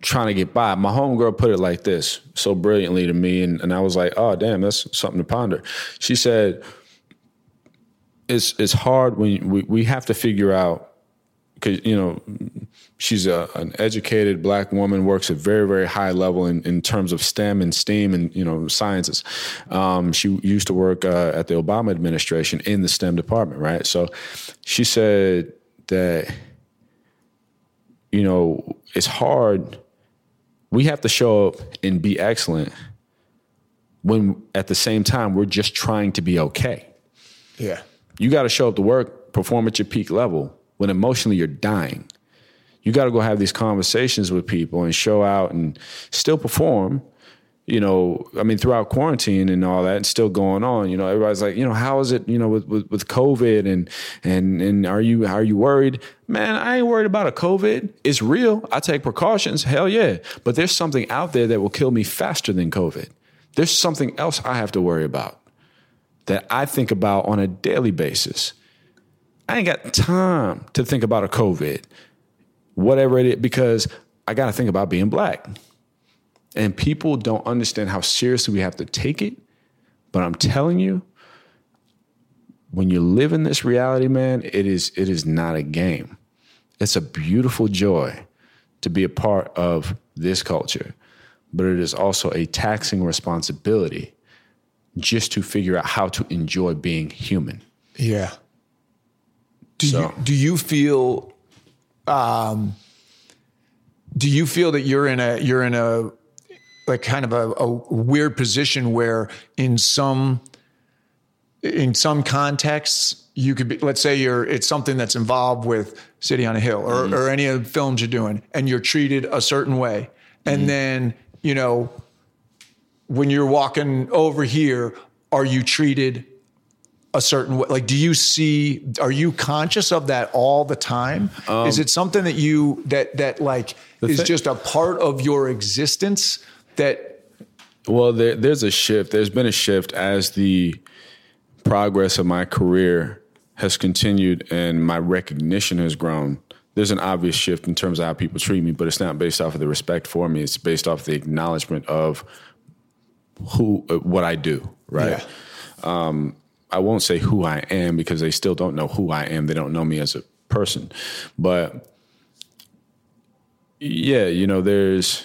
trying to get by. My homegirl put it like this so brilliantly to me, and, and I was like, oh damn, that's something to ponder. She said, It's it's hard when we, we have to figure out because you know she's a, an educated black woman works at very very high level in, in terms of stem and steam and you know sciences. Um, she used to work uh, at the obama administration in the stem department right? So she said that you know it's hard we have to show up and be excellent when at the same time we're just trying to be okay. Yeah. you got to show up to work perform at your peak level when emotionally you're dying. You got to go have these conversations with people and show out and still perform. You know, I mean, throughout quarantine and all that, and still going on. You know, everybody's like, you know, how is it? You know, with with, with COVID and and and are you are you worried? Man, I ain't worried about a COVID. It's real. I take precautions. Hell yeah. But there's something out there that will kill me faster than COVID. There's something else I have to worry about that I think about on a daily basis. I ain't got time to think about a COVID, whatever it is, because I got to think about being black. And people don't understand how seriously we have to take it. But I'm telling you, when you live in this reality, man, it is it is not a game. It's a beautiful joy to be a part of this culture, but it is also a taxing responsibility just to figure out how to enjoy being human. Yeah. Do So- you do you feel um do you feel that you're in a you're in a like kind of a, a weird position where in some in some contexts you could be let's say you're it's something that's involved with City on a Hill or, or any of the films you're doing and you're treated a certain way. And then you know when you're walking over here are you treated a certain way like do you see are you conscious of that all the time is it something that you that that like is thi- just a part of your existence that Well, there, there's a shift. There's been a shift as the progress of my career has continued and my recognition has grown. There's an obvious shift in terms of how people treat me, but it's not based off of the respect for me. It's based off the acknowledgement of who, what I do. Right. Um, I won't say who I am because they still don't know who I am. They don't know me as a person, but yeah, you know, there's.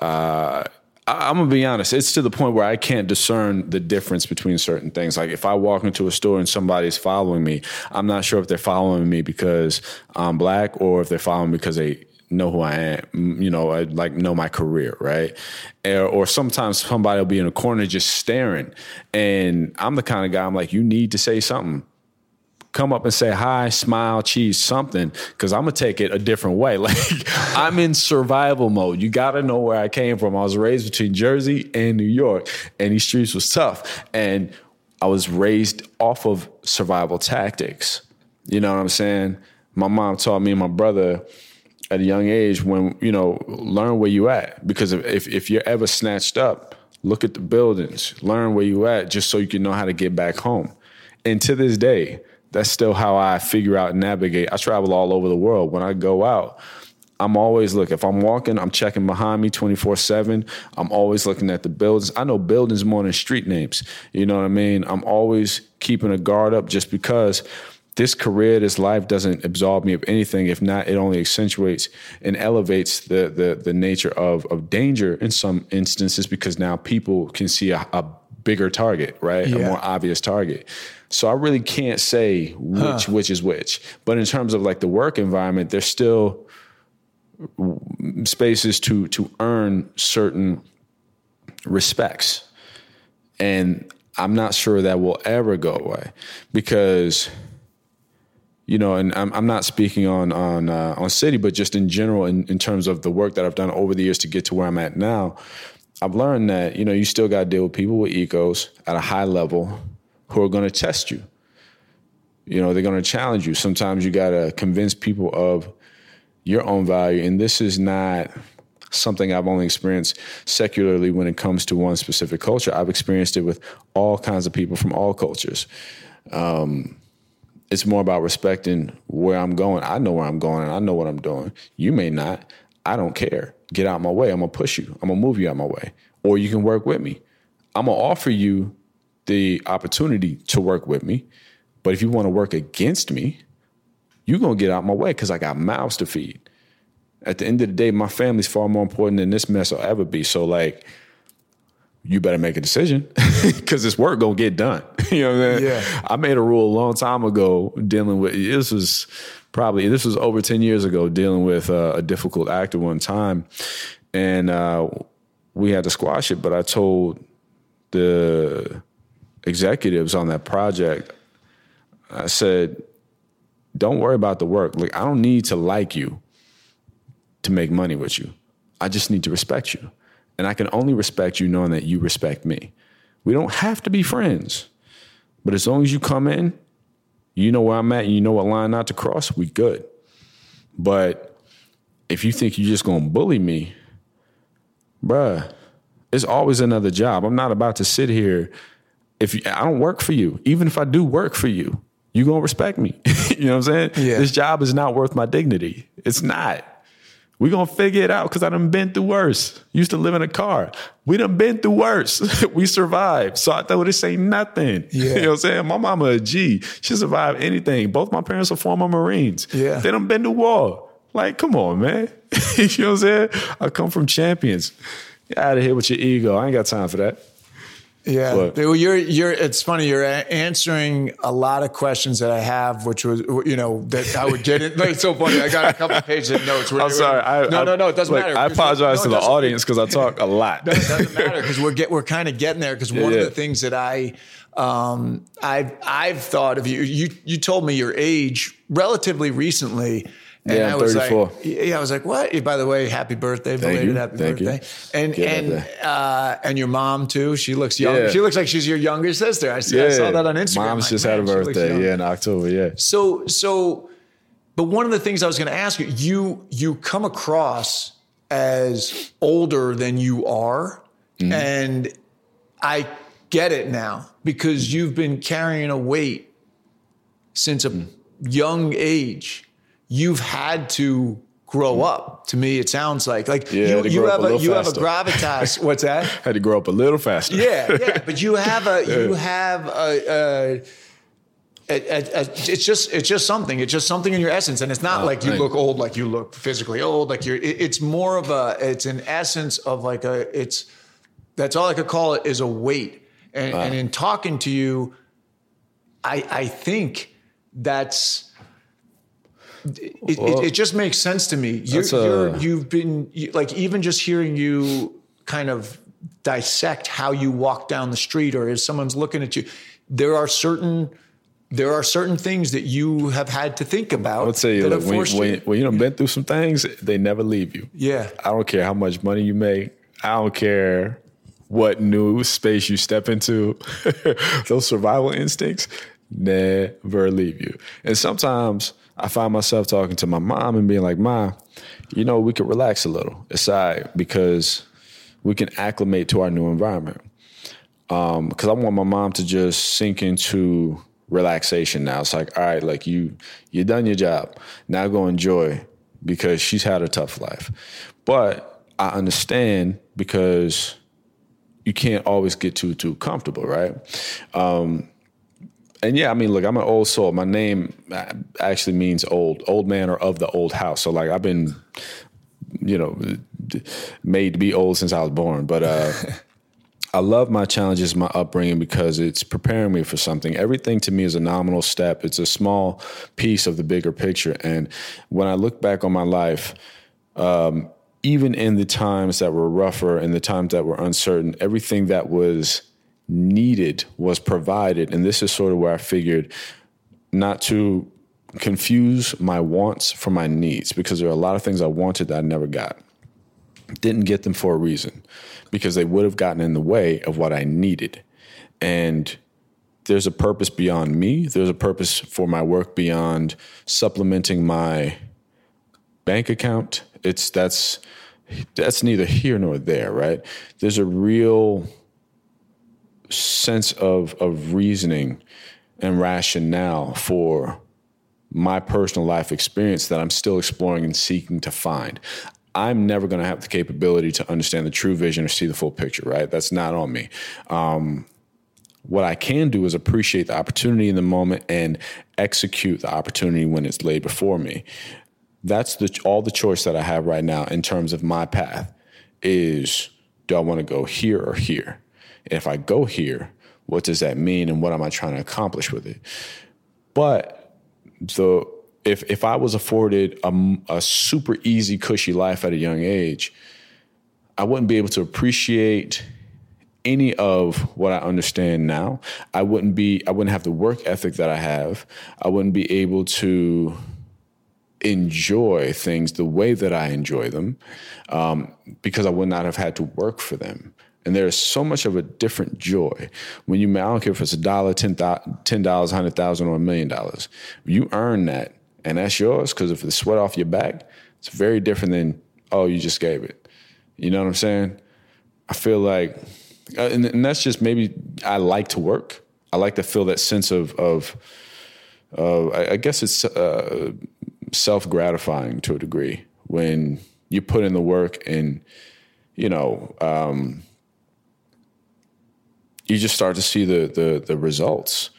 Uh, I- I'm gonna be honest. It's to the point where I can't discern the difference between certain things. Like if I walk into a store and somebody's following me, I'm not sure if they're following me because I'm black or if they're following me because they know who I am. You know, I like know my career, right? Or, or sometimes somebody will be in a corner just staring, and I'm the kind of guy. I'm like, you need to say something come up and say hi, smile, cheese, something, because I'm gonna take it a different way. [LAUGHS] Like I'm in survival mode. You gotta know where I came from. I was raised between Jersey and New York, and these streets was tough. And I was raised off of survival tactics. You know what I'm saying? My mom taught me and my brother at a young age when, you know, learn where you at. Because if, if, you're ever snatched up, look at the buildings, learn where you at just so you can know how to get back home. And to this day, that's still how I figure out and navigate. I travel all over the world. When I go out, I'm always look. If I'm walking, I'm checking behind me 24 seven. I'm always looking at the buildings. I know buildings more than street names. You know what I mean? I'm always keeping a guard up just because this career, this life doesn't absolve me of anything. If not, it only accentuates and elevates the the the nature of of danger in some instances because now people can see a, a bigger target, right? A more obvious target. So I really can't say which which is which. But in terms of like the work environment, there's still spaces to to earn certain respects. And I'm not sure that will ever go away because you know, and I'm, I'm not speaking on on uh, on city, but just in general, in, in terms of the work that I've done over the years to get to where I'm at now, I've learned that you know you still got to deal with people with egos at a high level who are going to test you. You know, they're going to challenge you. Sometimes you got to convince people of your own value, and this is not something I've only experienced secularly when it comes to one specific culture. I've experienced it with all kinds of people from all cultures it's more about respecting where I'm going. I know where I'm going and I know what I'm doing. You may not. I don't care. Get out my way. I'm gonna push you. I'm gonna move you out my way. Or you can work with me. I'm gonna offer you the opportunity to work with me. But if you want to work against me, you're gonna get out my way because I got mouths to feed. At the end of the day, my family's far more important than this mess will ever be. So like, you better make a decision [LAUGHS] because this work gonna get done. [LAUGHS] you know what I mean? Yeah. I made a rule a long time ago dealing with this was probably this was over 10 years ago dealing with uh, a difficult actor one time and uh, we had to squash it but i told the executives on that project i said don't worry about the work like i don't need to like you to make money with you i just need to respect you and i can only respect you knowing that you respect me we don't have to be friends but as long as you come in you know where I'm at, and you know what line not to cross, we good. But if you think you're just gonna bully me, bruh, it's always another job. I'm not about to sit here. If you, I don't work for you, even if I do work for you, you gonna respect me. [LAUGHS] you know what I'm saying? Yeah. This job is not worth my dignity. It's not. We gonna figure it out because I done been through worse. Used to live in a car. We done been through worse. [LAUGHS] we survived. So I thought this ain't nothing. Yeah. [LAUGHS] You know what I'm saying? My mama a G. She survived anything. Both my parents are former Marines. Yeah. They done been to war. Like, come on, man. [LAUGHS] you know what I'm saying? I come from champions. Get out of here with your ego. I ain't got time for that. Yeah, What? Well, you're you're. It's funny. You're a- answering a lot of questions that I have, which was you know that I would get it. [LAUGHS] Like, it's so funny. I got a couple pages of notes. Where I'm sorry. I, no, I, no, no. It doesn't look, matter. I apologize No, to the audience because I talk a lot. No, it doesn't matter because we're get we're kind of getting there. Because [LAUGHS] one yeah. of the things that I um, I've I've thought of you. You you told me your age relatively recently. And Yeah, I was 34. like, yeah, I was like, what? By the way, happy birthday, belated you. happy Thank you. birthday. And Get and uh, and your mom too. She looks young. Yeah. She looks like she's your younger sister. I, see, I saw that on Instagram. Mom's Like, just had a birthday. Yeah, in October. Yeah. So so, but one of the things I was going to ask you, you you come across as older than you are, Mm-hmm. and I get it now because you've been carrying a weight since a young age. You've had to grow mm. up. To me, it sounds like like. Yeah, you, you have a a, little you have a gravitas. [LAUGHS] What's that? Had to grow up a little faster. Yeah, yeah. But you have a [LAUGHS] you have a. a it, it, it- it's just it's just something. It's just something in your essence, and it's not oh, like you thank look old, like you look physically old. Like you're. It, it's more of a. It's an essence of like a. It's that's all I could call it is a weight. And, and in talking to you, I I think that's. It, it, it just makes sense to me. You're, you're, you've been you, like even just hearing you kind of dissect how you walk down the street, or as someone's looking at you, there are certain there are certain things that you have had to think about. I would tell you, that look, have when, forced when, you. when you done been through some things, they never leave you. Yeah. I don't care how much money you make. I don't care what new space you step into. [LAUGHS] Those survival instincts never leave you. And sometimes I find myself talking to my mom and being like, "Ma, you know, we could relax a little aside because we can acclimate to our new environment." because I want my mom to just sink into relaxation now. It's like, all right, like you you done your job. Now go enjoy because she's had a tough life. But I understand because you can't always get too too comfortable, right? Um, and yeah, I mean, look, I'm an old soul. My name actually means old, old man or of the old house. So like I've been, you know, made to be old since I was born. But uh [LAUGHS] I love my challenges, my upbringing, because it's preparing me for something. Everything to me is a nominal step. It's a small piece of the bigger picture. And when I look back on my life, um, even in the times that were rougher and the times that were uncertain, everything that was needed was provided. And this is sort of where I figured not to confuse my wants for my needs, because there are a lot of things I wanted that I never got didn't get them for a reason because they would have gotten in the way of what I needed. And there's a purpose beyond me. There's a purpose for my work beyond supplementing my bank account. It's that's that's neither here nor there, right? There's a real sense of of reasoning and rationale for my personal life experience that I'm still exploring and seeking to find. I'm never going to have the capability to understand the true vision or see the full picture, right? That's not on me. Um, What I can do is appreciate the opportunity in the moment and execute the opportunity when it's laid before me. That's the, all the choice that I have right now in terms of my path is do I want to go here or here? If I go here, what does that mean and what am I trying to accomplish with it? But the if if I was afforded a, a super easy, cushy life at a young age, I wouldn't be able to appreciate any of what I understand now. I wouldn't be I wouldn't have the work ethic that I have. I wouldn't be able to enjoy things the way that I enjoy them um, because I would not have had to work for them. And there's so much of a different joy when you, I don't care if it's a dollar, ten dollars, hundred thousand, or a million dollars. You earn that, and that's yours because if it's sweat off your back, it's very different than oh, you just gave it. You know what I'm saying? I feel like, uh, and, and that's just maybe I like to work. I like to feel that sense of of, uh, I, I, guess it's uh, self gratifying to a degree when you put in the work and you know. Um, you just start to see the the, the results.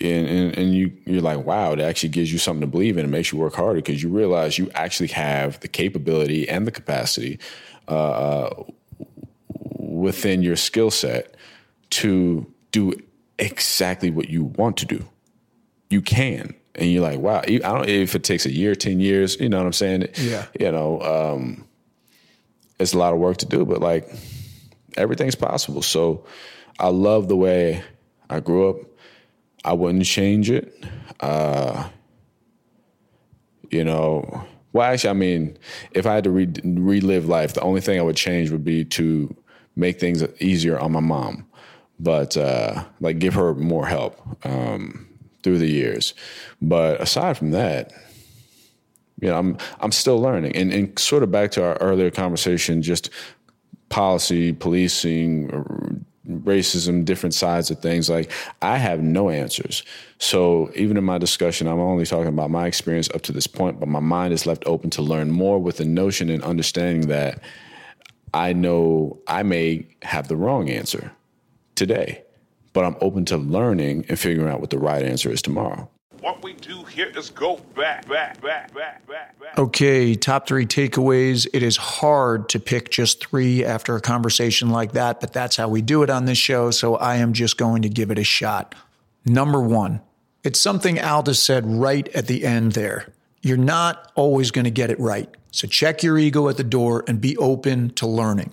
And, and, and you you're like, wow, it actually gives you something to believe in. It makes you work harder because you realize you actually have the capability and the capacity uh, within your skill set to do exactly what you want to do. You can, and you're like, wow. I don't if it takes a year, ten years. You know what I'm saying? Yeah. You know, um, it's a lot of work to do, but like everything's possible. So I love the way I grew up. I wouldn't change it. Uh, you know, well, actually, I mean, if I had to re- relive life, the only thing I would change would be to make things easier on my mom, but uh, like give her more help um, through the years. But aside from that, you know, I'm I'm still learning, and and sort of back to our earlier conversation, just policy, policing, uh, racism, different sides of things. Like I have no answers. So even in my discussion, I'm only talking about my experience up to this point, but my mind is left open to learn more with the notion and understanding that I know I may have the wrong answer today, but I'm open to learning and figuring out what the right answer is tomorrow. What we do here is go back, back, back, back, back, back. Okay, top three takeaways. It is hard to pick just three after a conversation like that, but that's how we do it on this show. So I am just going to give it a shot. Number one, it's something Aldis said right at the end there. You're not always going to get it right. So check your ego at the door and be open to learning.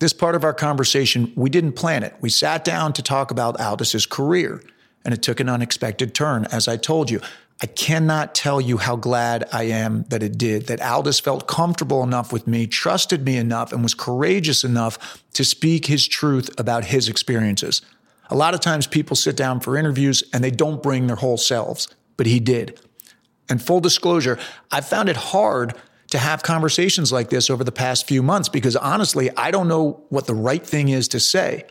This part of our conversation, we didn't plan it. We sat down to talk about Aldis's career and it took an unexpected turn. As I told you, I cannot tell you how glad I am that it did, that Aldis felt comfortable enough with me, trusted me enough, and was courageous enough to speak his truth about his experiences. A lot of times people sit down for interviews and they don't bring their whole selves, but he did. And full disclosure, I found it hard to have conversations like this over the past few months because honestly, I don't know what the right thing is to say.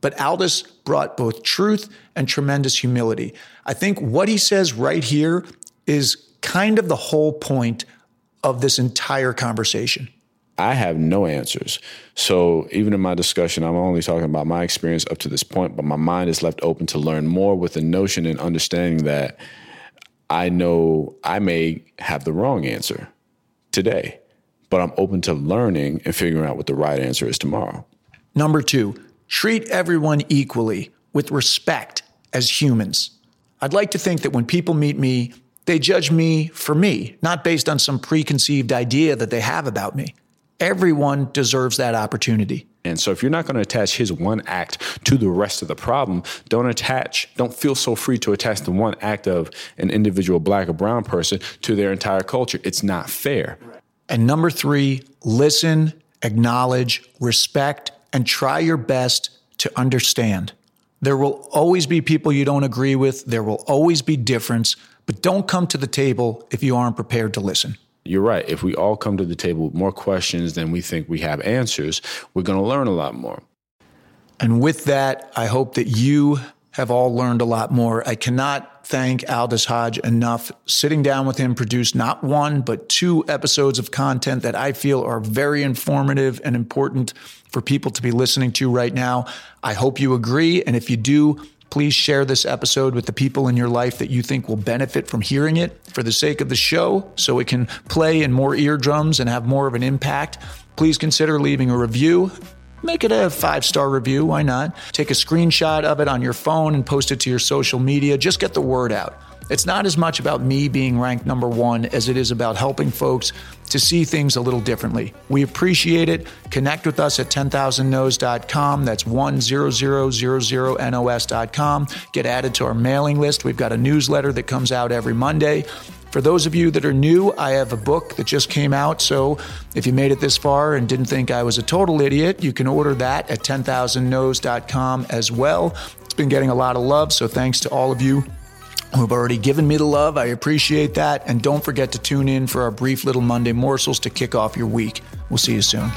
But Aldis brought both truth and tremendous humility. I think what he says right here is kind of the whole point of this entire conversation. I have no answers. So even in my discussion, I'm only talking about my experience up to this point, but my mind is left open to learn more with the notion and understanding that I know I may have the wrong answer today, but I'm open to learning and figuring out what the right answer is tomorrow. Number two, treat everyone equally with respect as humans. I'd like to think that when people meet me, they judge me for me, not based on some preconceived idea that they have about me. Everyone deserves that opportunity. And so if you're not going to attach his one act to the rest of the problem, don't attach, don't feel so free to attach the one act of an individual black or brown person to their entire culture. It's not fair. And number three, listen, acknowledge, respect, and try your best to understand. There will always be people you don't agree with. There will always be difference, but don't come to the table if you aren't prepared to listen. You're right. If we all come to the table with more questions than we think we have answers, we're going to learn a lot more. And with that, I hope that you have all learned a lot more. I cannot thank Aldis Hodge enough. Sitting down with him produced not one, but two episodes of content that I feel are very informative and important for people to be listening to right now. I hope you agree. And if you do, please share this episode with the people in your life that you think will benefit from hearing it for the sake of the show so it can play in more eardrums and have more of an impact. Please consider leaving a review Make it a five star review. Why not? Take a screenshot of it on your phone and post it to your social media. Just get the word out. It's not as much about me being ranked number one as it is about helping folks to see things a little differently. We appreciate it. Connect with us at 10,000nos.com. That's 10000nos.com. Get added to our mailing list. We've got a newsletter that comes out every Monday. For those of you that are new, I have a book that just came out. So if you made it this far and didn't think I was a total idiot, you can order that at 10,000nos.com as well. It's been getting a lot of love. So thanks to all of you who've already given me the love. I appreciate that. And don't forget to tune in for our brief little Monday morsels to kick off your week. We'll see you soon.